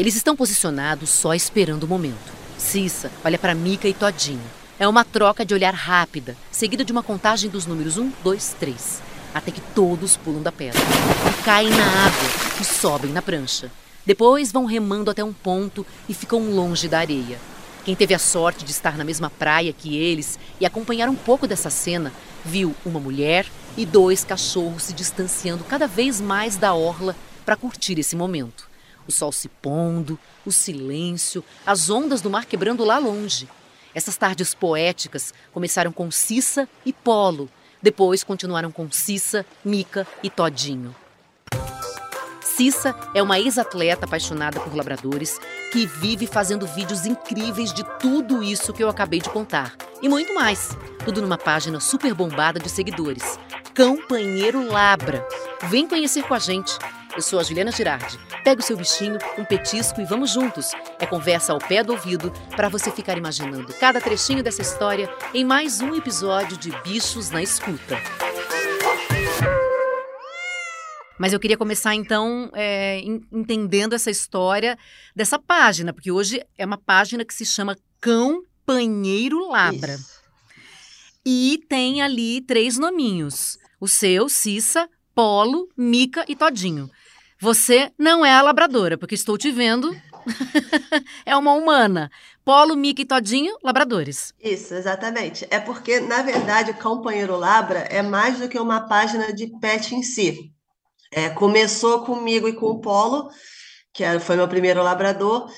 Eles estão posicionados só esperando o momento. Cissa olha para Mica e Todinho. É uma troca de olhar rápida, seguida de uma contagem dos números 1, 2, 3, até que todos pulam da pedra e caem na água e sobem na prancha. Depois vão remando até um ponto e ficam longe da areia. Quem teve a sorte de estar na mesma praia que eles e acompanhar um pouco dessa cena, viu uma mulher e dois cachorros se distanciando cada vez mais da orla para curtir esse momento. O sol se pondo, o silêncio, as ondas do mar quebrando lá longe. Essas tardes poéticas começaram com Cissa e Polo, depois continuaram com Cissa, Mica e Todinho. Cissa é uma ex-atleta apaixonada por labradores que vive fazendo vídeos incríveis de tudo isso que eu acabei de contar. E muito mais. Tudo numa página super bombada de seguidores. Campanheiro Labra. Vem conhecer com a gente. Eu sou a Juliana Girardi. Pega o seu bichinho, um petisco e vamos juntos. É conversa ao pé do ouvido para você ficar imaginando cada trechinho dessa história em mais um episódio de Bichos na Escuta. Mas eu queria começar então é, entendendo essa história dessa página, porque hoje é uma página que se chama Campanheiro Labra. Isso. E tem ali três nominhos: o seu, Cissa, Polo, Mica e Todinho. Você não é a labradora, porque estou te vendo. é uma humana. Polo, Mica e Todinho, labradores. Isso, exatamente. É porque, na verdade, o Companheiro Labra é mais do que uma página de pet em si. É, começou comigo e com o Polo, que foi meu primeiro labrador,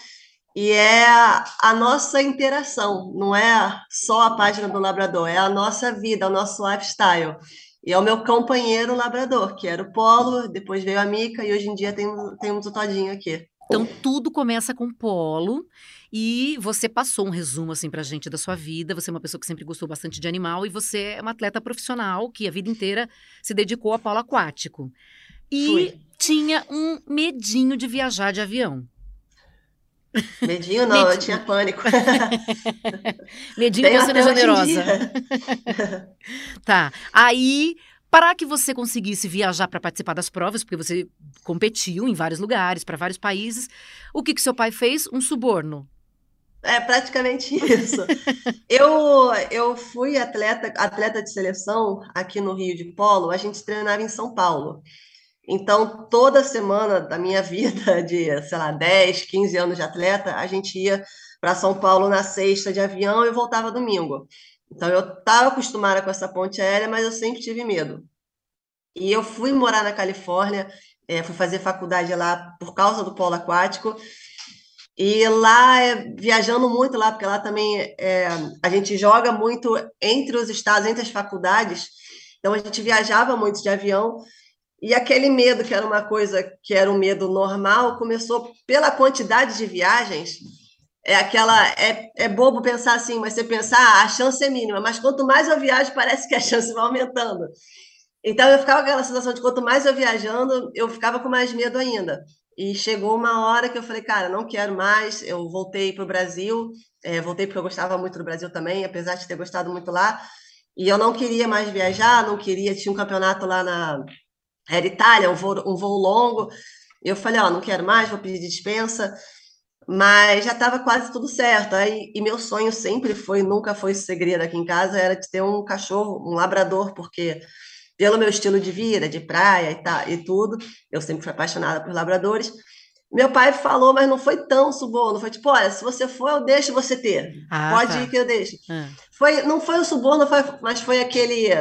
e é a nossa interação, não é só a página do labrador, é a nossa vida, o nosso lifestyle. E é o meu companheiro labrador, que era o Polo, depois veio a Mica e hoje em dia temos, temos o Todinho aqui. Então tudo começa com Polo e você passou um resumo assim pra gente da sua vida. Você é uma pessoa que sempre gostou bastante de animal e você é uma atleta profissional que a vida inteira se dedicou a polo aquático. E Fui. tinha um medinho de viajar de avião. Medinho não, Medinho. eu tinha pânico. Medinho você é generosa. tá. Aí, para que você conseguisse viajar para participar das provas, porque você competiu em vários lugares, para vários países, o que que seu pai fez? Um suborno. É praticamente isso. eu, eu fui atleta, atleta de seleção aqui no Rio de Polo, a gente treinava em São Paulo. Então, toda semana da minha vida, de, sei lá, 10, 15 anos de atleta, a gente ia para São Paulo na sexta de avião e voltava domingo. Então, eu estava acostumada com essa ponte aérea, mas eu sempre tive medo. E eu fui morar na Califórnia, é, fui fazer faculdade lá por causa do polo aquático. E lá, é, viajando muito lá, porque lá também é, a gente joga muito entre os estados, entre as faculdades. Então, a gente viajava muito de avião. E aquele medo, que era uma coisa que era um medo normal, começou pela quantidade de viagens. É aquela. É, é bobo pensar assim, mas você pensar, ah, a chance é mínima, mas quanto mais eu viajo, parece que a chance vai aumentando. Então eu ficava com aquela sensação de quanto mais eu viajando, eu ficava com mais medo ainda. E chegou uma hora que eu falei, cara, não quero mais. Eu voltei para o Brasil, é, voltei porque eu gostava muito do Brasil também, apesar de ter gostado muito lá. E eu não queria mais viajar, não queria. Tinha um campeonato lá na, era Itália, um voo, um voo longo. Eu falei, ó, não quero mais, vou pedir dispensa. Mas já estava quase tudo certo. Aí, e meu sonho sempre foi, nunca foi segredo aqui em casa, era de ter um cachorro, um labrador, porque pelo meu estilo de vida, de praia e, tá, e tudo, eu sempre fui apaixonada por labradores. Meu pai falou, mas não foi tão suborno. Foi tipo, olha, se você for, eu deixo você ter. Ah, Pode tá. ir que eu deixo. Ah. Foi, não foi o suborno, foi, mas foi aquele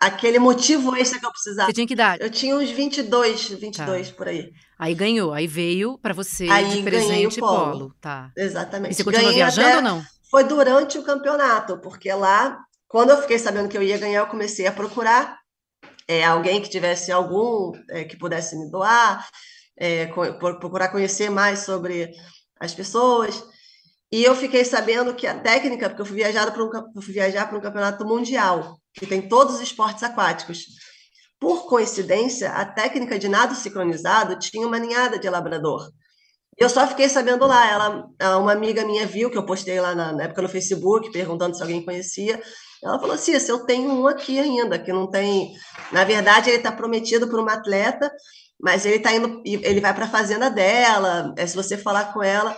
aquele motivo extra que eu precisava. Você tinha que dar? Eu tinha uns 22, 22 tá. por aí. Aí ganhou, aí veio para você aí de presente polo. polo. Tá. Exatamente. E você continuou ganhei viajando ou não? Foi durante o campeonato, porque lá, quando eu fiquei sabendo que eu ia ganhar, eu comecei a procurar é, alguém que tivesse algum é, que pudesse me doar, é, procurar conhecer mais sobre as pessoas. E eu fiquei sabendo que a técnica, porque eu fui viajar para um, fui viajar para um campeonato mundial, que tem todos os esportes aquáticos. Por coincidência, a técnica de nado sincronizado tinha uma ninhada de labrador. Eu só fiquei sabendo lá. Ela, uma amiga minha viu que eu postei lá na, na época no Facebook, perguntando se alguém conhecia. Ela falou assim: eu tenho um aqui ainda, que não tem. Na verdade, ele está prometido por uma atleta mas ele tá indo, ele vai para a fazenda dela. É, se você falar com ela,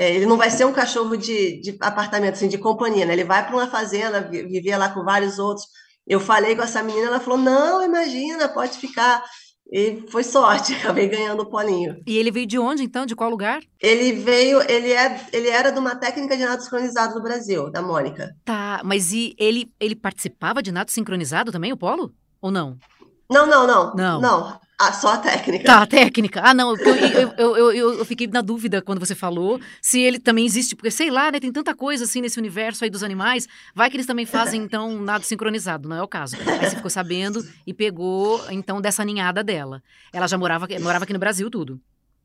é, ele não vai ser um cachorro de, de apartamento, assim, de companhia, né? Ele vai para uma fazenda, vivia lá com vários outros. Eu falei com essa menina, ela falou: não, imagina, pode ficar. E foi sorte, acabei ganhando o polinho. E ele veio de onde, então? De qual lugar? Ele veio, ele, é, ele era de uma técnica de nado sincronizado do Brasil, da Mônica. Tá, mas e ele, ele participava de nado sincronizado também, o Polo? Ou não? Não, não, não. Não. Não. Ah, só a técnica. Tá, a técnica. Ah, não, eu, eu, eu, eu, fiquei na dúvida quando você falou se ele também existe, porque sei lá, né, tem tanta coisa assim nesse universo aí dos animais, vai que eles também fazem, então, nada sincronizado, não é o caso. Aí você ficou sabendo e pegou, então, dessa ninhada dela. Ela já morava, morava aqui no Brasil, tudo.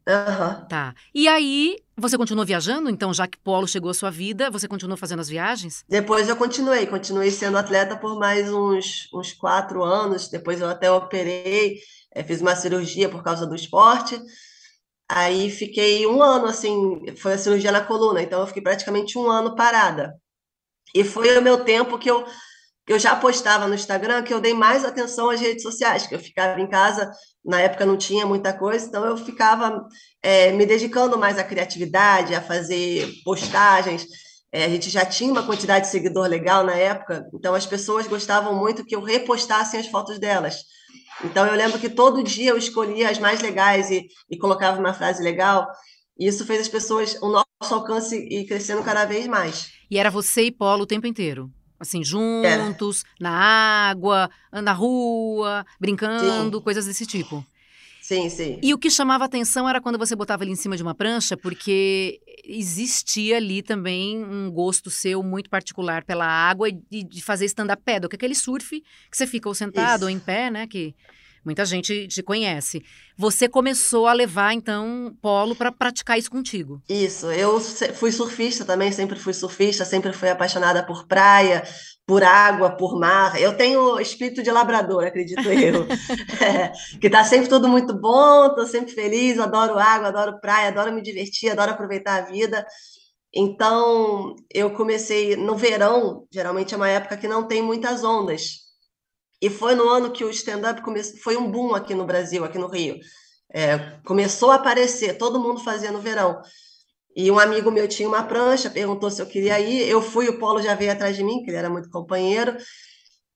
Aham. Tá. E aí, você continuou viajando? Então, já que Polo chegou à sua vida, você continuou fazendo as viagens? Depois eu continuei, continuei sendo atleta por mais uns, uns quatro anos. Depois eu até operei, é, fiz uma cirurgia por causa do esporte. Aí fiquei um ano assim, foi a cirurgia na coluna, então eu fiquei praticamente um ano parada. E foi o meu tempo que eu, eu já postava no Instagram que eu dei mais atenção às redes sociais, que eu ficava em casa na época não tinha muita coisa, então eu ficava é, me dedicando mais à criatividade, a fazer postagens. É, a gente já tinha uma quantidade de seguidor legal na época, então as pessoas gostavam muito que eu repostasse as fotos delas. Então eu lembro que todo dia eu escolhia as mais legais e, e colocava uma frase legal. E isso fez as pessoas, o nosso alcance ir crescendo cada vez mais. E era você e Polo o tempo inteiro? Assim, juntos, é. na água, na rua, brincando, sim. coisas desse tipo. Sim, sim. E o que chamava atenção era quando você botava ele em cima de uma prancha, porque existia ali também um gosto seu muito particular pela água e de fazer stand-up paddle, que é aquele surf que você fica ou sentado Isso. ou em pé, né? Que Muita gente te conhece. Você começou a levar, então, polo para praticar isso contigo. Isso. Eu fui surfista também, sempre fui surfista, sempre fui apaixonada por praia, por água, por mar. Eu tenho espírito de labrador, acredito eu. é, que tá sempre tudo muito bom, tô sempre feliz, adoro água, adoro praia, adoro me divertir, adoro aproveitar a vida. Então, eu comecei no verão, geralmente é uma época que não tem muitas ondas. E foi no ano que o stand-up foi um boom aqui no Brasil, aqui no Rio. É, começou a aparecer, todo mundo fazia no verão. E um amigo meu tinha uma prancha, perguntou se eu queria ir. Eu fui, o Polo já veio atrás de mim, que ele era muito companheiro.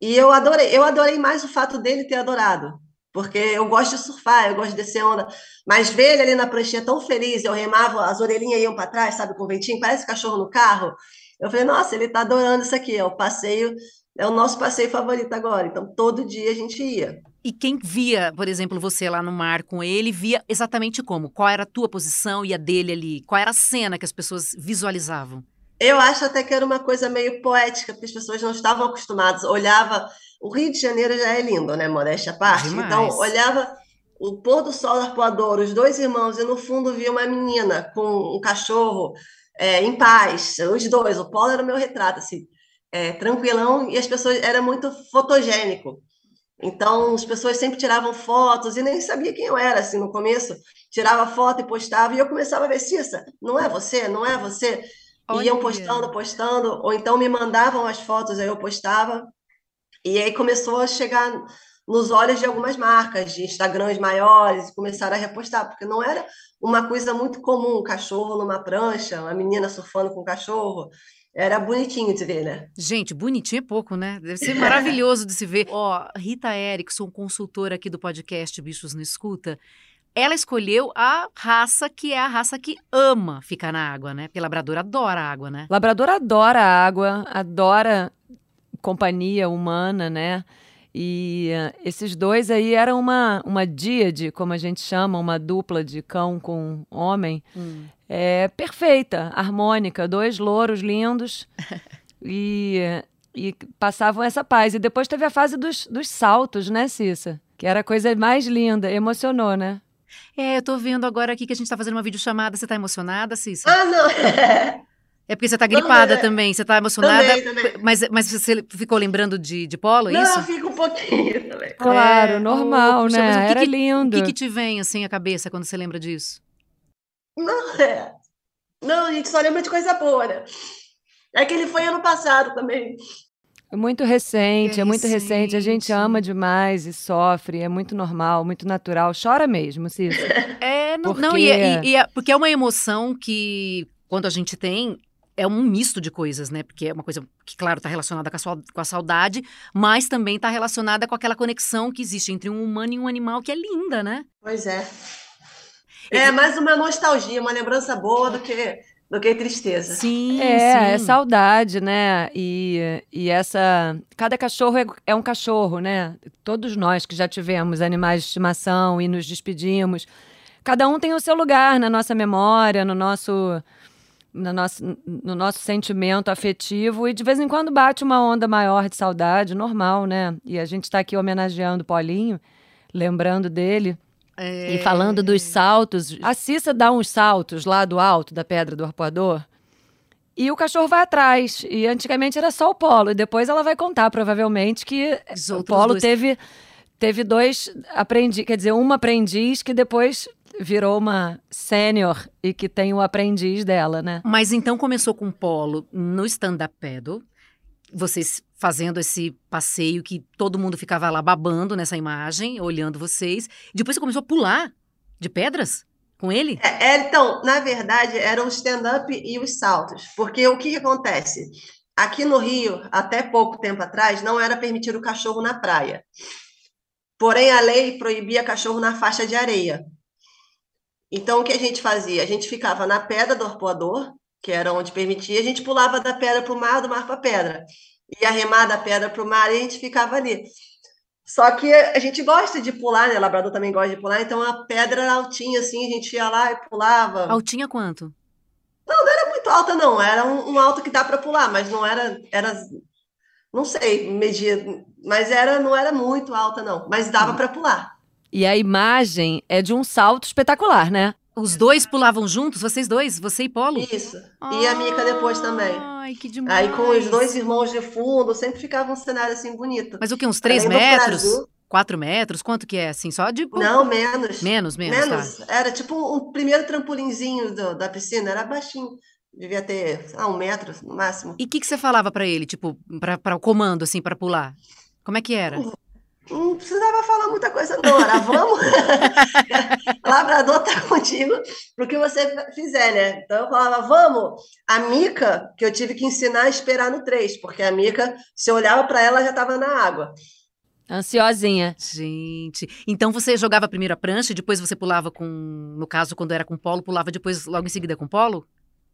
E eu adorei, eu adorei mais o fato dele ter adorado, porque eu gosto de surfar, eu gosto de descer onda. Mas ver ele ali na pranchinha tão feliz, eu remava, as orelhinhas iam para trás, sabe, com o ventinho, parece cachorro no carro. Eu falei, nossa, ele está adorando isso aqui, é o passeio é o nosso passeio favorito agora. Então, todo dia a gente ia. E quem via, por exemplo, você lá no mar com ele, via exatamente como? Qual era a tua posição e a dele ali? Qual era a cena que as pessoas visualizavam? Eu acho até que era uma coisa meio poética, porque as pessoas não estavam acostumadas. Olhava. O Rio de Janeiro já é lindo, né? Modéstia à parte. Demais. Então, olhava o pôr do sol arpoador, os dois irmãos, e no fundo via uma menina com um cachorro é, em paz, os dois. O Paulo era o meu retrato, assim é, tranquilão e as pessoas era muito fotogênico. Então, as pessoas sempre tiravam fotos e nem sabia quem eu era, assim, no começo. Tirava foto e postava, e eu começava a ver, Cissa, não é você, não é você? Olha. Iam postando, postando, ou então me mandavam as fotos, aí eu postava. E aí começou a chegar nos olhos de algumas marcas, de Instagrams maiores, começaram a repostar, porque não era uma coisa muito comum, um cachorro numa prancha, uma menina surfando com um cachorro. Era bonitinho de ver, né? Gente, bonitinho é pouco, né? Deve ser maravilhoso de se ver. Ó, oh, Rita Erickson, consultora aqui do podcast Bichos no Escuta, ela escolheu a raça que é a raça que ama ficar na água, né? Porque labrador adora a água, né? Labrador adora a água, adora companhia humana, né? E uh, esses dois aí eram uma, uma díade, como a gente chama, uma dupla de cão com homem. Hum é, perfeita, harmônica, dois louros lindos e, e passavam essa paz. E depois teve a fase dos, dos saltos, né, Cissa? Que era a coisa mais linda, emocionou, né? É, eu tô vendo agora aqui que a gente tá fazendo uma videochamada. Você tá emocionada, Cissa? Ah, não! É porque você tá gripada também, também. você tá emocionada. Também, também. Mas, mas você ficou lembrando de, de polo, é não, isso? Não, fico um pouquinho também. Claro, é, normal, oh, né? que Era que, lindo. O que, que te vem, assim, à cabeça quando você lembra disso? Não, é. Não, a gente só lembra de coisa boa, né? É que ele foi ano passado também. É muito recente, é, é muito recente. A gente ama demais e sofre, é muito normal, muito natural. Chora mesmo, Cícero. É, não, porque... não e, e, e é, porque é uma emoção que, quando a gente tem, é um misto de coisas, né? Porque é uma coisa que, claro, está relacionada com a, com a, saudade, mas também está relacionada com aquela conexão que existe entre um humano e um animal, que é linda, né? Pois é. É mais uma nostalgia, uma lembrança boa do que do que tristeza. Sim, é, é sim. é saudade, né? E, e essa. Cada cachorro é, é, um cachorro, né? Todos nós que já tivemos animais de estimação e nos despedimos, cada um tem o seu lugar na nossa memória, no nosso. No nosso, no nosso sentimento afetivo, e de vez em quando bate uma onda maior de saudade, normal, né? E a gente está aqui homenageando o Paulinho, lembrando dele. É... E falando dos saltos, a Cissa dá uns saltos lá do alto da Pedra do Arpoador. E o cachorro vai atrás. E antigamente era só o Polo. E depois ela vai contar, provavelmente, que o Polo dois... teve, teve dois aprendiz, quer dizer, uma aprendiz que depois virou uma sênior e que tem o aprendiz dela, né? Mas então começou com o Polo no stand-up paddle vocês fazendo esse passeio que todo mundo ficava lá babando nessa imagem, olhando vocês. Depois você começou a pular de pedras com ele? É, é então, na verdade, eram o stand-up e os saltos. Porque o que, que acontece? Aqui no Rio, até pouco tempo atrás, não era permitido o cachorro na praia. Porém, a lei proibia cachorro na faixa de areia. Então, o que a gente fazia? A gente ficava na pedra do arpoador, que era onde permitia, a gente pulava da pedra para o mar, do mar para a pedra. Ia remar da pedra para o mar e a gente ficava ali. Só que a gente gosta de pular, né? O labrador também gosta de pular, então a pedra era altinha, assim, a gente ia lá e pulava. Altinha quanto? Não, não era muito alta, não. Era um, um alto que dá para pular, mas não era, era, não sei, medir, mas era, não era muito alta, não. Mas dava hum. para pular. E a imagem é de um salto espetacular, né? Os dois pulavam juntos, vocês dois, você e Polo? Isso. E a Mica depois também. Ai, que demais. Aí com os dois irmãos de fundo, sempre ficava um cenário assim bonito. Mas o que, uns três metros? Quatro metros? Quanto que é, assim? Só de... Não, menos. Menos, menos, Menos. Tá. Era tipo um primeiro trampolinzinho do, da piscina, era baixinho. Devia ter, ah, um metro no máximo. E o que, que você falava para ele, tipo, para o comando, assim, para pular? Como é que era? Não precisava falar muita coisa, não. Era vamos, labrador tá contigo pro que você fizer, né? Então eu falava, vamos. A Mica, que eu tive que ensinar a esperar no 3, porque a Mica, se eu olhava para ela, já estava na água. Ansiosinha. Gente. Então você jogava primeiro a prancha e depois você pulava com. No caso, quando era com polo, pulava depois logo em seguida com polo?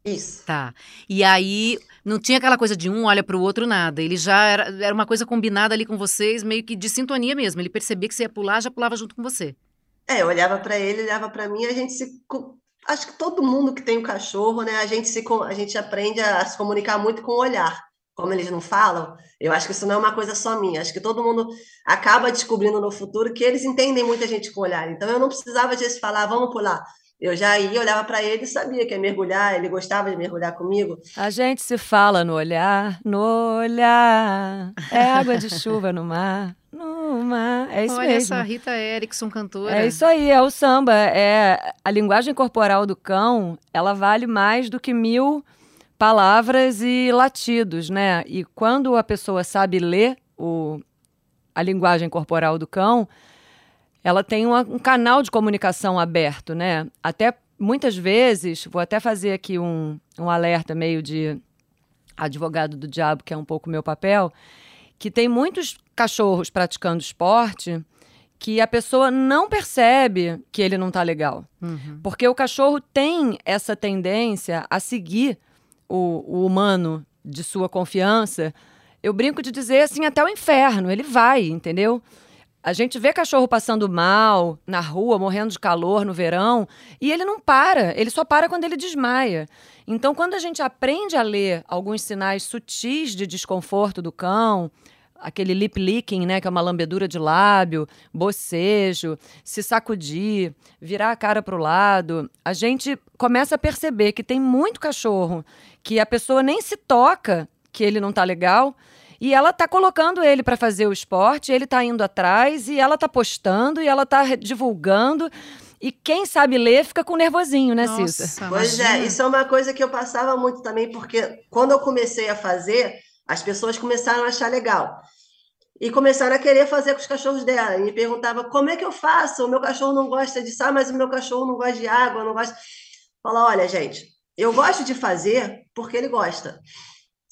Isso. Tá. E aí não tinha aquela coisa de um olha para o outro nada. Ele já era, era uma coisa combinada ali com vocês, meio que de sintonia mesmo. Ele percebia que você ia pular, já pulava junto com você. É, eu olhava para ele, olhava para mim, a gente se acho que todo mundo que tem um cachorro, né, a gente se a gente aprende a se comunicar muito com o olhar. Como eles não falam, eu acho que isso não é uma coisa só minha. Acho que todo mundo acaba descobrindo no futuro que eles entendem muita gente com o olhar. Então eu não precisava de falar, vamos pular eu já ia, olhava para ele e sabia que ia mergulhar, ele gostava de mergulhar comigo. A gente se fala no olhar, no olhar, é água de chuva no mar. No mar. É isso Olha mesmo. essa Rita Erickson, cantora. É isso aí, é o samba. É a linguagem corporal do cão, ela vale mais do que mil palavras e latidos, né? E quando a pessoa sabe ler o, a linguagem corporal do cão, ela tem uma, um canal de comunicação aberto, né? Até muitas vezes, vou até fazer aqui um, um alerta meio de advogado do diabo, que é um pouco meu papel, que tem muitos cachorros praticando esporte que a pessoa não percebe que ele não está legal. Uhum. Porque o cachorro tem essa tendência a seguir o, o humano de sua confiança. Eu brinco de dizer assim, até o inferno, ele vai, entendeu? A gente vê cachorro passando mal na rua, morrendo de calor no verão, e ele não para, ele só para quando ele desmaia. Então, quando a gente aprende a ler alguns sinais sutis de desconforto do cão, aquele lip licking, né, que é uma lambedura de lábio, bocejo, se sacudir, virar a cara para o lado, a gente começa a perceber que tem muito cachorro que a pessoa nem se toca que ele não tá legal e ela tá colocando ele para fazer o esporte, ele tá indo atrás e ela tá postando e ela tá divulgando. E quem sabe ler fica com nervosinho, né, Cissa? Pois é, isso é uma coisa que eu passava muito também, porque quando eu comecei a fazer, As pessoas começaram a achar legal. E começaram a querer fazer com os cachorros dela. E me perguntava como é que eu faço? O meu cachorro não gosta de sal, mas o meu cachorro não gosta de água, não gosta. Fala, olha, gente, eu gosto de fazer porque ele gosta.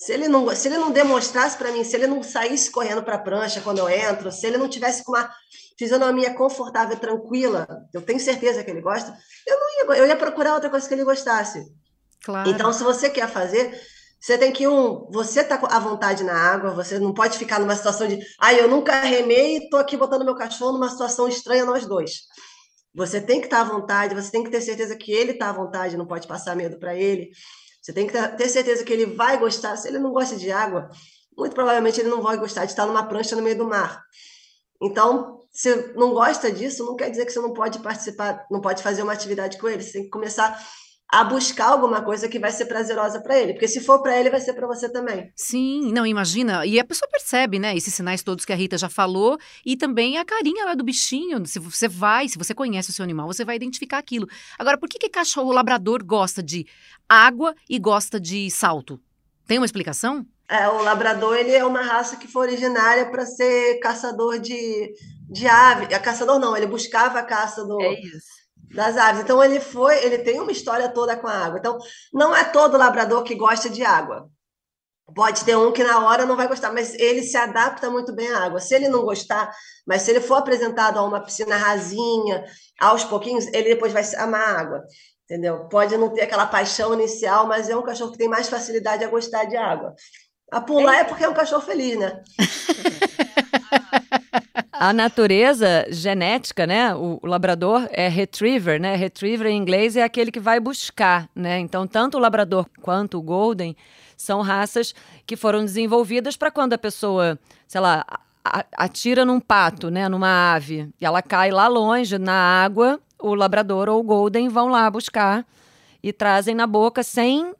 Se ele não, se ele não demonstrasse para mim, se ele não saísse correndo para a prancha quando eu entro, se ele não tivesse com uma fisionomia confortável, tranquila, eu tenho certeza que ele gosta, eu não ia, eu ia procurar outra coisa que ele gostasse. Claro. Então, se você quer fazer, você tem que, um, você tá à vontade na água, você não pode ficar numa situação de, ah, eu nunca remei e tô aqui botando meu cachorro numa situação estranha nós dois. Você tem que estar tá à vontade, você tem que ter certeza que ele está à vontade, não pode passar medo para ele. Você tem que ter certeza que ele vai gostar. Se ele não gosta de água, muito provavelmente ele não vai gostar de estar numa prancha no meio do mar. Então, se não gosta disso, não quer dizer que você não pode participar, não pode fazer uma atividade com ele. Você tem que começar a buscar alguma coisa que vai ser prazerosa para ele, porque se for para ele vai ser para você também. Sim, não imagina, e a pessoa percebe, né, esses sinais todos que a Rita já falou e também a carinha lá do bichinho, se você vai, se você conhece o seu animal, você vai identificar aquilo. Agora, por que que cachorro labrador gosta de água e gosta de salto? Tem uma explicação? É, o labrador ele é uma raça que foi originária para ser caçador de, de ave. A caçador não, ele buscava a caça do, é isso das aves. Então ele foi, ele tem uma história toda com a água. Então não é todo labrador que gosta de água. Pode ter um que na hora não vai gostar, mas ele se adapta muito bem à água. Se ele não gostar, mas se ele for apresentado a uma piscina rasinha, aos pouquinhos, ele depois vai amar a água. Entendeu? Pode não ter aquela paixão inicial, mas é um cachorro que tem mais facilidade a gostar de água. A pular é, é porque é um cachorro feliz, né? A natureza genética, né? O, o, labrador é retriever, né? Retriever em inglês é aquele que vai buscar, né? Então, tanto o labrador quanto o golden são raças que foram desenvolvidas para quando a pessoa, sei lá, atira num pato, né, numa ave, e ela cai lá longe na água, o labrador ou o golden vão lá buscar e trazem na boca sem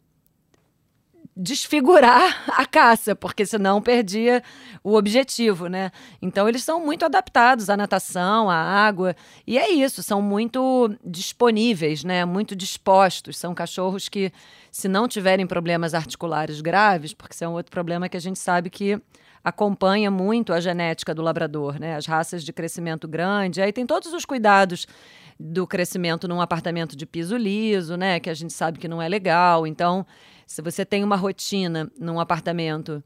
desfigurar a caça, porque senão perdia o objetivo, né? Então eles são muito adaptados à natação, à água, e é isso, são muito disponíveis, né? Muito dispostos. São cachorros que, se não tiverem problemas articulares graves, porque isso é um outro problema que a gente sabe que acompanha muito a genética do labrador, né? As raças de crescimento grande, aí tem todos os cuidados do crescimento num apartamento de piso liso, né? Que a gente sabe que não é legal. Então, se você tem uma rotina num apartamento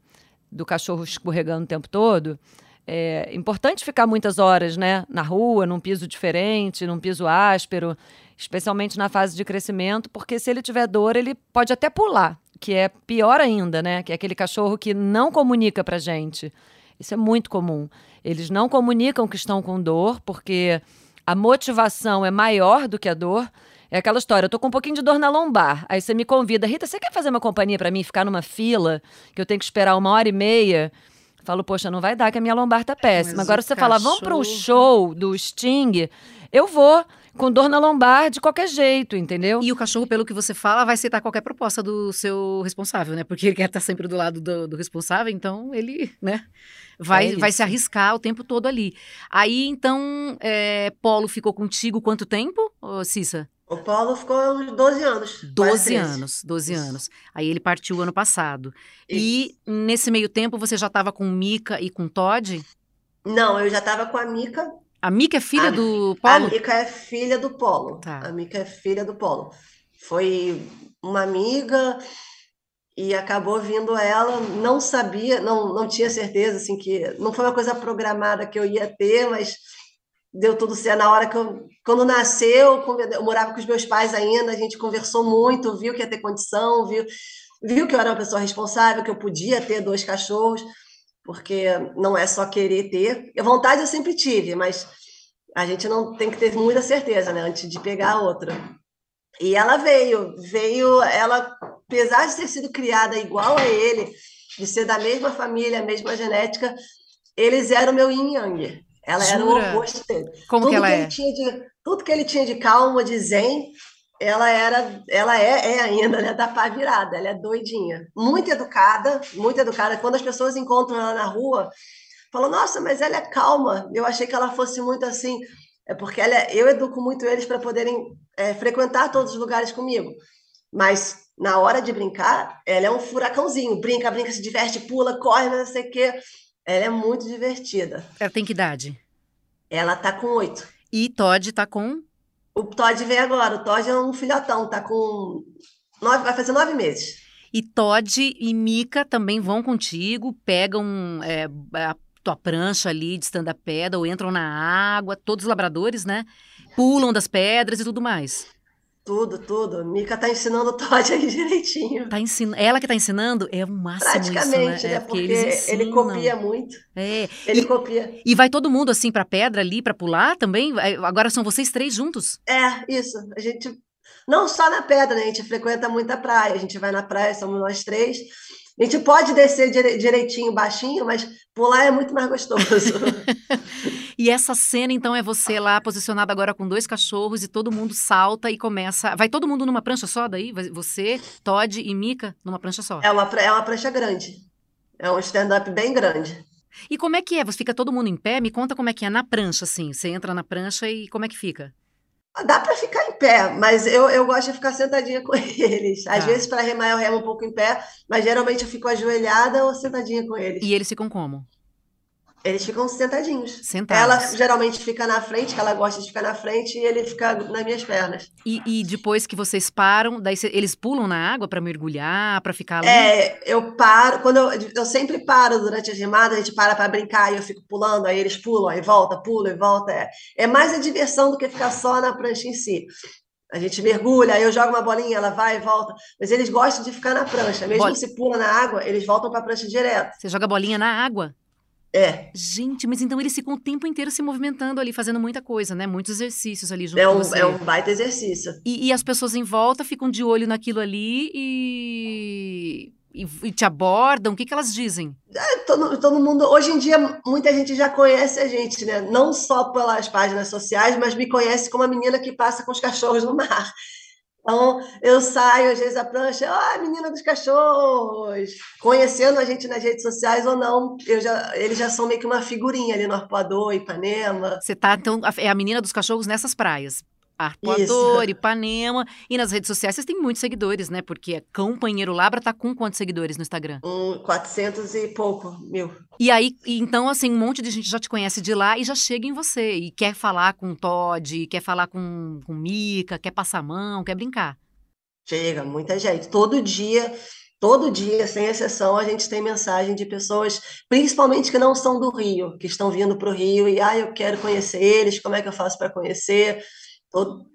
do cachorro escorregando o tempo todo, é importante ficar muitas horas, né, na rua, num piso diferente, num piso áspero, especialmente na fase de crescimento, porque se ele tiver dor, ele pode até pular, que é pior ainda, né, que é aquele cachorro que não comunica pra gente. Isso é muito comum. Eles não comunicam que estão com dor, porque a motivação é maior do que a dor. É aquela história, eu tô com um pouquinho de dor na lombar. Aí você me convida, Rita, você quer fazer uma companhia para mim, ficar numa fila, que eu tenho que esperar uma hora e meia? Falo, poxa, não vai dar, que a minha lombar tá péssima. Mas Agora você cachorro... fala, vamos pro show do Sting, eu vou com dor na lombar de qualquer jeito, entendeu? E o cachorro, pelo que você fala, vai aceitar qualquer proposta do seu responsável, né? Porque ele quer estar sempre do lado do, do responsável, então ele, né? Vai, é vai se arriscar o tempo todo ali. Aí, então, é, Polo ficou contigo quanto tempo, Cissa? O Paulo ficou uns 12 anos. 12 anos, 12 Isso. anos. Aí ele partiu ano passado. Isso. E nesse meio tempo você já estava com Mica e com Todd? Não, eu já estava com a Mica. A Mica é filha a, do Polo? A Mica é filha do Polo. Tá. A Mica é filha do Polo. Foi uma amiga e acabou vindo ela, não sabia, não, não tinha certeza, assim, que não foi uma coisa programada que eu ia ter, mas deu tudo certo. Na hora que eu, quando nasceu, eu morava com os meus pais ainda, a gente conversou muito, viu que ia ter condição, viu, viu que eu era uma pessoa responsável, que eu podia ter dois cachorros, porque não é só querer ter. A vontade eu sempre tive, mas a gente não tem que ter muita certeza, né, antes de pegar outra. E ela veio, veio, ela, apesar de ter sido criada igual a ele, de ser da mesma família, mesma genética, eles eram meu yin yang. Ela Jura? era o oposto dele. Como tudo que ela que é? Tinha de, tudo que ele tinha de calma, de zen, ela era, ela é, é ainda, né, da pá virada, ela é doidinha. Muito educada, muito educada. Quando as pessoas encontram ela na rua, falam, nossa, mas ela é calma. Eu achei que ela fosse muito assim, é porque ela, é, eu educo muito eles para poderem é, frequentar todos os lugares comigo. Mas na hora de brincar, ela é um furacãozinho. Brinca, brinca, se diverte, pula, corre, não sei o quê. Ela é muito divertida. Ela tem que idade? Ela tá com oito. E Todd tá com? O Todd veio agora. O Todd é um filhotão, tá com nove, vai fazer nove meses. E Todd e Mika também vão contigo, pegam é, a tua prancha ali de stand-up pedal, entram na água, todos os labradores, né? Pulam das pedras e tudo mais. Tudo, tudo. Mica tá ensinando o Todd aí direitinho. Tá ensin... Ela que tá ensinando é o máximo Praticamente, isso, né? né? É porque eles ele copia muito. É. Ele E, copia. e vai todo mundo assim pra pedra ali pra pular também? Agora são vocês três juntos? É, isso. A gente, não só na pedra, né? A gente frequenta muita praia. A gente vai na praia, somos nós três. A gente pode descer dire- direitinho, baixinho, mas pular é muito mais gostoso. E essa cena, então, é você lá posicionado agora com dois cachorros e todo mundo salta e começa. Vai todo mundo numa prancha só daí? Você, Todd e Mika numa prancha só. É uma, é uma prancha grande. É um stand-up bem grande. E como é que é? Você fica todo mundo em pé? Me conta como é que é na prancha, assim. Você entra na prancha e como é que fica? Dá para ficar em pé, mas eu, eu gosto de ficar sentadinha com eles. Às Tá. vezes, para remar, eu remo um pouco em pé, mas geralmente eu fico ajoelhada ou sentadinha com eles. E eles ficam como? Eles ficam sentadinhos. Sentados. Ela geralmente fica na frente, que ela gosta de ficar na frente, e ele fica nas minhas pernas. E, e depois que vocês param, daí cê- eles pulam na água pra mergulhar, pra ficar ali? É, eu paro, quando eu, eu sempre paro durante as remadas, a gente para para brincar e eu fico pulando, aí eles pulam, aí volta, pula e volta. É, é mais a diversão do que ficar só na prancha em si. A gente mergulha, aí eu jogo uma bolinha, ela vai e volta. Mas eles gostam de ficar na prancha. Mesmo se pula na água, eles voltam para a prancha direto. Você joga bolinha na água? É, Gente, mas então eles ficam o tempo inteiro se movimentando ali, fazendo muita coisa, né? Muitos exercícios ali junto é com um, você. é um baita exercício. E, e as pessoas em volta ficam de olho naquilo ali e, e, e te abordam. O que, que elas dizem? todo, todo mundo, hoje em dia, muita gente já conhece a gente, né? Não só pelas páginas sociais, mas me conhece como a menina que passa com os cachorros no mar. Então, eu saio, às vezes, a prancha, ah, menina dos cachorros, conhecendo a gente nas redes sociais ou não, eu já, eles já são meio que uma figurinha ali no Arpoador, Ipanema. Você tá, então, é a menina dos cachorros nessas praias. Arpoador, Ipanema. E nas redes sociais vocês têm muitos seguidores, né? Porque Companheiro Labra tá com quantos seguidores no Instagram? Um 400 e pouco mil. E aí, então, assim, um monte de gente já te conhece de lá e já chega em você. E quer falar com o Todd, quer falar com, com Mika, quer passar a mão, quer brincar. Chega, muita gente. Todo dia, todo dia, sem exceção, a gente tem mensagem de pessoas, principalmente que não são do Rio, que estão vindo para o Rio e, ah, eu quero conhecer eles, como é que eu faço para conhecer? Todo...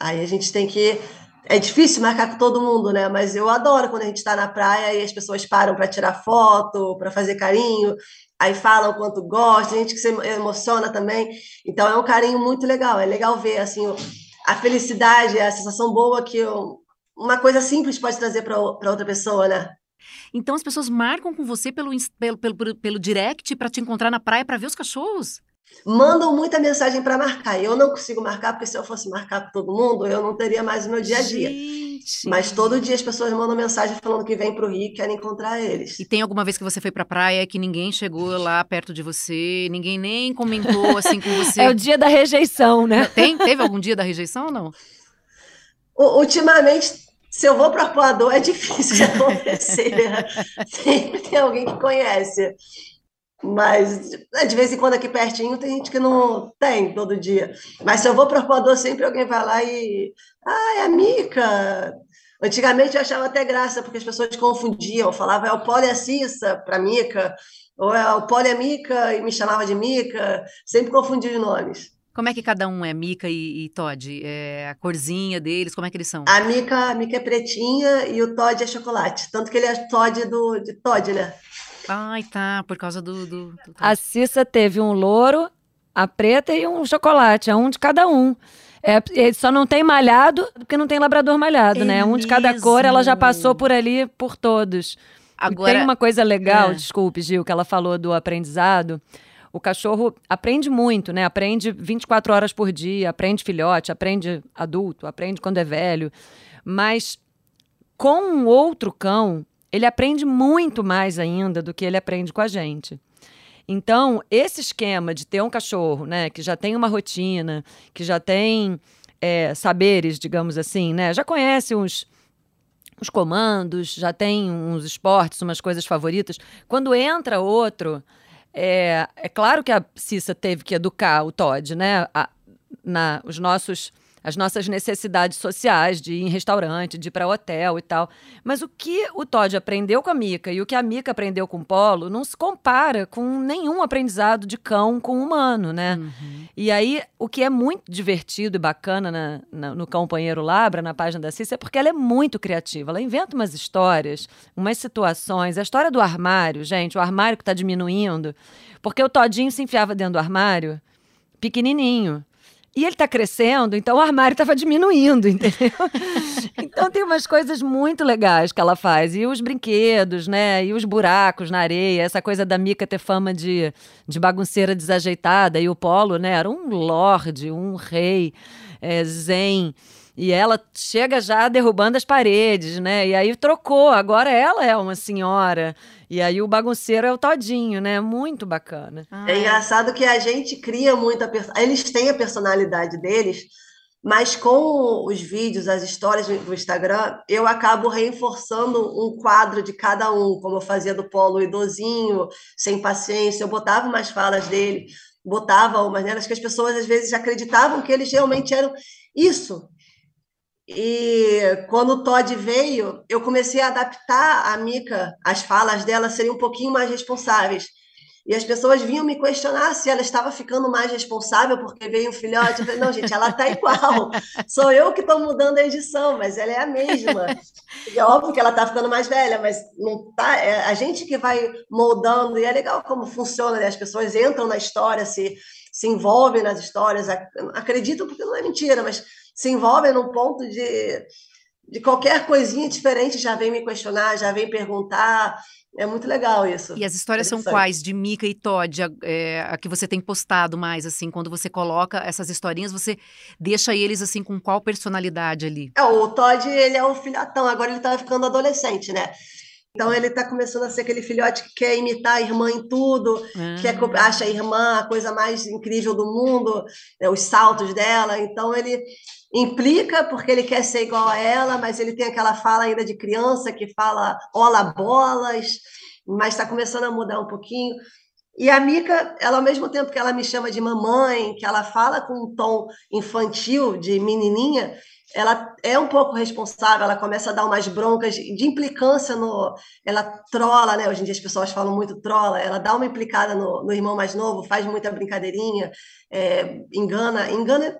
Aí a gente tem que. É difícil marcar com todo mundo, né? Mas eu adoro quando a gente está na praia e as pessoas param para tirar foto, para fazer carinho, aí falam quanto gostam, gente que se emociona também. Então é um carinho muito legal. É legal ver assim a felicidade, a sensação boa que eu- uma coisa simples pode trazer para outra pessoa, né? Então as pessoas marcam com você pelo, pelo, pelo, pelo, direct pra te encontrar na praia pra ver os cachorros. Mandam muita mensagem para marcar. Eu não consigo marcar, porque se eu fosse marcar para todo mundo, eu não teria mais o meu dia a dia. Gente. Mas todo dia as pessoas mandam mensagem falando que vem para o Rio e querem encontrar eles. E tem alguma vez que você foi pra praia que ninguém chegou lá perto de você, ninguém nem comentou assim com você? É o dia da rejeição, né? Tem? Teve algum dia da rejeição ou não? U- Ultimamente, se eu vou para Arpoador, é difícil de acontecer. Sempre tem alguém que conhece. Mas né, de vez em quando aqui pertinho tem gente que não tem todo dia. Mas se eu vou para Arpoador, sempre alguém vai lá e. Ah, é a Mica! Antigamente eu achava até graça, porque as pessoas confundiam, falavam é o Poli a Cissa para Mica, ou é o Poli e a Mica e me chamava de Mica. Sempre confundia os nomes. Como é que cada um é Mica e, e Todd? É a corzinha deles, como é que eles são? A Mica, a Mica é pretinha e o Todd é chocolate. Tanto que ele é Todd do, de Todd, né? Ai, tá, por causa do. do, do- A Cissa teve um louro, a preta e um chocolate, é um de cada um. É, ele só não tem malhado, porque não tem labrador malhado, É né? Um de cada cor, ela já mesmo. passou por ali, por todos. E Agora, Tem uma coisa legal, É. desculpe, Gil, que ela falou do aprendizado. O cachorro aprende muito, né? Aprende 24 horas por dia, aprende filhote, aprende adulto, aprende quando é velho. Mas com um outro cão, ele aprende muito mais ainda do que ele aprende com a gente. Então, esse esquema de ter um cachorro, né, que já tem uma rotina, que já tem é, saberes, digamos assim, né, já conhece uns os comandos, já tem uns esportes, umas coisas favoritas. Quando entra outro, é, é claro que a Cissa teve que educar o Todd, né? A, na, os nossos as nossas necessidades sociais de ir em restaurante, de ir para hotel e tal. Mas o que o Todd aprendeu com a Mica e o que a Mica aprendeu com o Polo não se compara com nenhum aprendizado de cão com humano, né? Uhum. E aí, o que é muito divertido e bacana na, na, no Companheiro Labra, na página da Cissa, é porque ela é muito criativa. Ela inventa umas histórias, umas situações. A história do armário, gente, o armário que está diminuindo, porque o Todinho se enfiava dentro do armário pequenininho. E ele está crescendo, então o armário estava diminuindo, entendeu? então tem umas coisas muito legais que ela faz. E os brinquedos, né? E os buracos na areia, essa coisa da Mica ter fama de, de bagunceira desajeitada. E o Polo, né? Era um lorde, um rei é, zen. E ela chega já derrubando as paredes, né? E aí trocou, agora ela é uma senhora. E aí o bagunceiro é o Todinho, né? Muito bacana. Ah. É engraçado que a gente cria muita. Eles têm a personalidade deles, mas com os vídeos, as histórias do Instagram, eu acabo reforçando um quadro de cada um, como eu fazia do Polo idosinho, sem paciência. Eu botava umas falas dele, botava umas nelas que as pessoas às vezes acreditavam que eles realmente eram isso. E quando o Todd veio, eu comecei a adaptar a Mica, as falas dela seriam um pouquinho mais responsáveis. E as pessoas vinham me questionar se ela estava ficando mais responsável porque veio um filhote. Eu falei, não, gente, ela está igual. Sou eu que estou mudando a edição, mas ela é a mesma. E é óbvio que ela está ficando mais velha, mas não tá. É a gente que vai moldando, e é legal como funciona, né? As pessoas entram na história, se, se envolvem nas histórias, acreditam porque não é mentira, mas se envolvem num ponto de, de qualquer coisinha diferente já vem me questionar, já vem perguntar. É muito legal isso. E as histórias são quais? De Mika e Todd, a, é, a, que você tem postado mais, assim, quando você coloca essas historinhas, você deixa eles, assim, com qual personalidade ali? É, o Todd, ele é um filhotão, agora ele tá ficando adolescente, né? Então ele está começando a ser aquele filhote que quer imitar a irmã em tudo, ah. que acha a irmã a coisa mais incrível do mundo, né, os saltos dela. Então ele implica porque ele quer ser igual a ela, mas ele tem aquela fala ainda de criança que fala ola bolas, mas está começando a mudar um pouquinho. E a Mica, ela ao mesmo tempo que ela me chama de mamãe, que ela fala com um tom infantil de menininha, ela é um pouco responsável, ela começa a dar umas broncas de implicância no. Ela trola, né? Hoje em dia as pessoas falam muito trola, ela dá uma implicada no, no irmão mais novo, faz muita brincadeirinha, é, engana, engana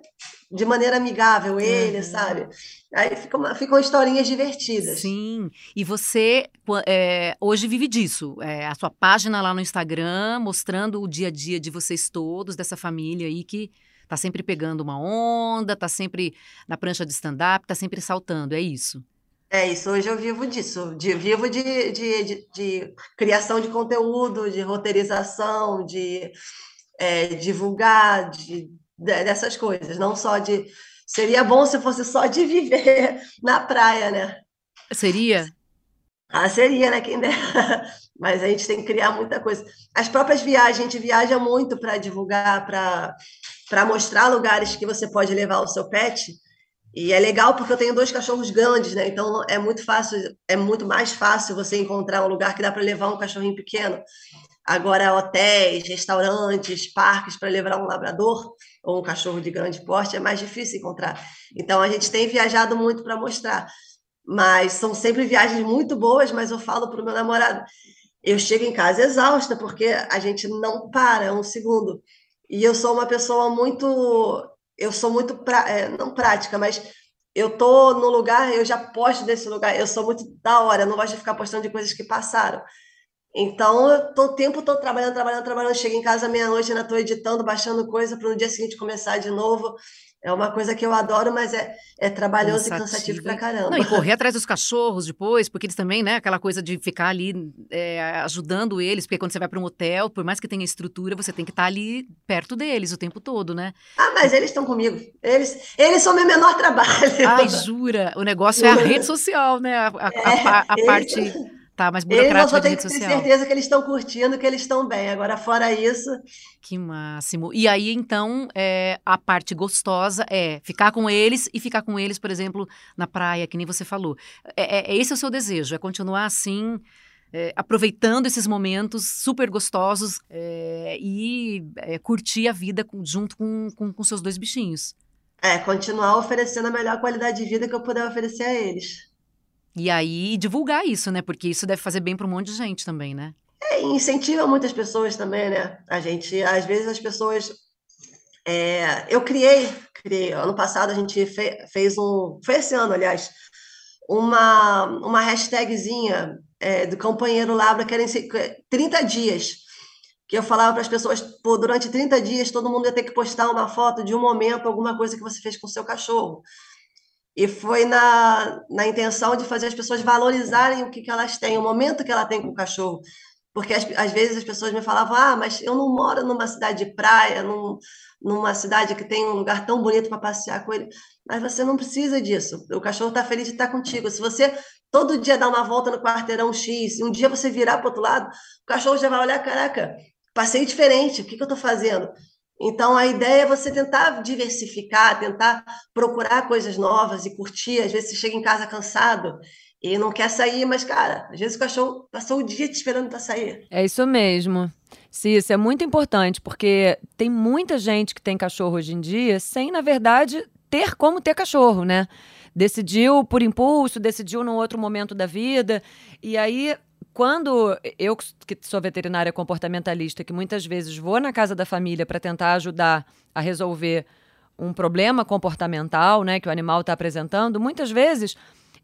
de maneira amigável ele, uhum. sabe? Aí ficam, ficam historinhas divertidas. Sim, e você é, hoje vive disso. É, a sua página lá no Instagram, mostrando o dia a dia de vocês todos, dessa família aí que Tá sempre pegando uma onda, tá sempre na prancha de stand-up, tá sempre saltando, é isso. É isso, hoje eu vivo disso, de, vivo de, de, de, de criação de conteúdo, de roteirização, de é, divulgar, de, dessas coisas, não só de. Seria bom se fosse só de viver na praia, né? Seria? Ah, seria, né? Quem dera. Mas a gente tem que criar muita coisa. As próprias viagens, a gente viaja muito para divulgar, para para mostrar lugares que você pode levar o seu pet. E é legal porque eu tenho dois cachorros grandes, né? Então é muito fácil, é muito mais fácil você encontrar um lugar que dá para levar um cachorrinho pequeno. Agora, hotéis, restaurantes, parques para levar um labrador ou um cachorro de grande porte é mais difícil encontrar. Então a gente tem viajado muito para mostrar. Mas são sempre viagens muito boas, mas eu falo para o meu namorado, eu chego em casa exausta porque a gente não para um segundo. E eu sou uma pessoa muito, eu sou muito, pra, é, não prática, mas eu tô no lugar, eu já posto desse lugar, eu sou muito da hora, eu não gosto de ficar postando de coisas que passaram. Então, eu tô o tempo todo trabalhando, trabalhando, trabalhando, chego em casa meia-noite, ainda estou editando, baixando coisa para no dia seguinte começar de novo. É uma coisa que eu adoro, mas é, é trabalhoso cansativo. e cansativo pra caramba. Não, e correr atrás dos cachorros depois, porque eles também, né? Aquela coisa de ficar ali é, ajudando eles, porque quando você vai para um hotel, por mais que tenha estrutura, você tem que estar tá ali perto deles o tempo todo, né? Ah, mas eles estão comigo. Eles, eles são meu menor trabalho. Ai, jura? O negócio é a rede social, né? A, a, a, a parte Tá mais Eles burocrática só tem que ter social. certeza que eles estão curtindo, que eles estão bem. Agora, fora isso, Que máximo. E aí, então, é, a parte gostosa é ficar com eles e ficar com eles, por exemplo, na praia, que nem você falou. É, é- esse é o seu desejo, é continuar assim, é, aproveitando esses momentos super gostosos é, e é, curtir a vida com- junto com, com, com seus dois bichinhos. é continuar oferecendo a melhor qualidade de vida que eu puder oferecer a eles. E aí, divulgar isso, né? Porque isso deve fazer bem para um monte de gente também, né? É, incentiva muitas pessoas também, né? A gente, às vezes, as pessoas. é, eu criei, criei, ano passado a gente fe- fez um. Foi esse ano, aliás, uma, uma hashtagzinha é, do companheiro Labra, que era em se- 30 dias. Que eu falava para as pessoas, pô, durante 30 dias todo mundo ia ter que postar uma foto de um momento, alguma coisa que você fez com o seu cachorro. E foi na, na intenção de fazer as pessoas valorizarem o que, que elas têm, o momento que ela tem com o cachorro. Porque às, às vezes as pessoas me falavam, ah, mas eu não moro numa cidade de praia, num, numa cidade que tem um lugar tão bonito para passear com ele. Mas você não precisa disso. O cachorro está feliz de estar contigo. Se você todo dia dar uma volta no quarteirão X, e um dia você virar para outro lado, o cachorro já vai olhar, caraca, passei diferente, o que, que eu estou fazendo? Então, a ideia é você tentar diversificar, tentar procurar coisas novas e curtir. Às vezes você chega em casa cansado e não quer sair, mas, cara, às vezes o cachorro passou o dia te esperando para sair. É isso mesmo. Sim, é muito importante, porque tem muita gente que tem cachorro hoje em dia sem, na verdade, ter como ter cachorro, né? Decidiu por impulso, decidiu num outro momento da vida. E aí, quando eu, que sou veterinária comportamentalista, que muitas vezes vou na casa da família para tentar ajudar a resolver um problema comportamental, né, que o animal está apresentando, muitas vezes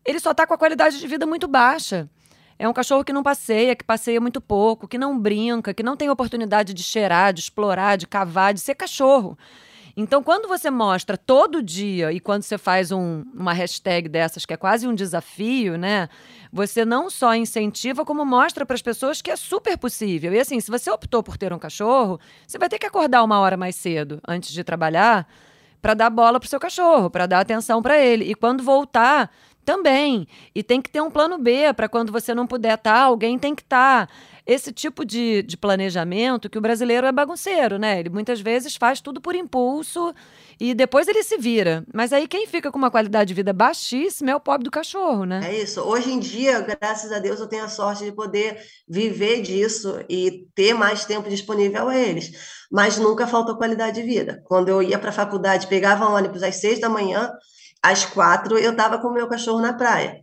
ele só está com a qualidade de vida muito baixa. É um cachorro que não passeia, que passeia muito pouco, que não brinca, que não tem oportunidade de cheirar, de explorar, de cavar, de ser cachorro. Então, quando você mostra todo dia e quando você faz um- uma hashtag dessas, que é quase um desafio, né? Você não só incentiva, como mostra para as pessoas que é super possível. E assim, se você optou por ter um cachorro, você vai ter que acordar uma hora mais cedo antes de trabalhar para dar bola pro seu cachorro, para dar atenção para ele. E quando voltar, também. E tem que ter um plano B para quando você não puder estar, alguém tem que estar. Esse tipo de, de planejamento que o brasileiro é bagunceiro, né? Ele muitas vezes faz tudo por impulso e depois ele se vira. Mas aí quem fica com uma qualidade de vida baixíssima é o pobre do cachorro, né? É isso. Hoje em dia, graças a Deus, eu tenho a sorte de poder viver disso e ter mais tempo disponível a eles. Mas nunca faltou qualidade de vida. Quando eu ia para a faculdade, pegava ônibus às seis da manhã, às quatro eu estava com o meu cachorro na praia.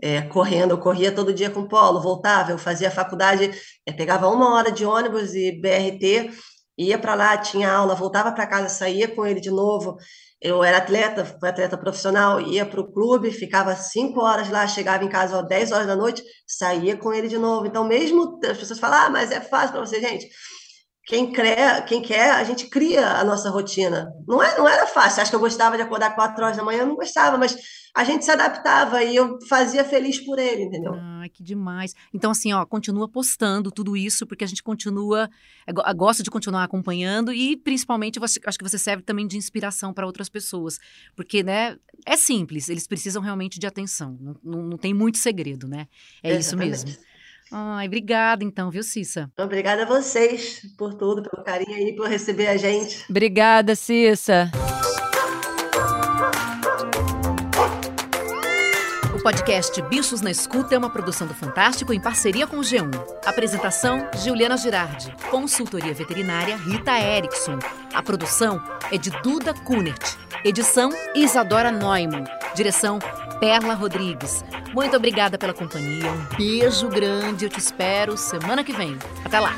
É, correndo, eu corria todo dia com polo, voltava, eu fazia faculdade, é, pegava uma hora de ônibus e BRT, ia para lá, tinha aula, voltava para casa, saía com ele de novo. Eu era atleta, fui atleta profissional, ia para o clube, ficava cinco horas lá, chegava em casa às 10 horas da noite, saía com ele de novo. Então, mesmo as pessoas falam, ah, mas é fácil para você, gente. Quem quer, quem quer, a gente cria a nossa rotina. Não, é, não era fácil. Acho que eu gostava de acordar quatro horas da manhã, eu não gostava, mas a gente se adaptava e eu fazia feliz por ele, entendeu? Ai, que demais. Então, assim, ó, continua postando tudo isso, porque a gente continua, é go- gosta de continuar acompanhando e, principalmente, você- acho que você serve também de inspiração para outras pessoas. Porque, né, é simples, eles precisam realmente de atenção. Não, não, não tem muito segredo, né? É isso mesmo. Ai, obrigada, então, viu, Cissa? Obrigada a vocês por tudo, pelo carinho aí, por receber a gente. Obrigada, Cissa. O podcast Bichos na Escuta é uma produção do Fantástico em parceria com o G1. Apresentação: Juliana Girardi. Consultoria veterinária Rita Erickson. A produção é de Duda Kunert. Edição: Isadora Neumann. Direção: Perla Rodrigues. Muito obrigada pela companhia. Um beijo grande. Eu te espero semana que vem. Até lá.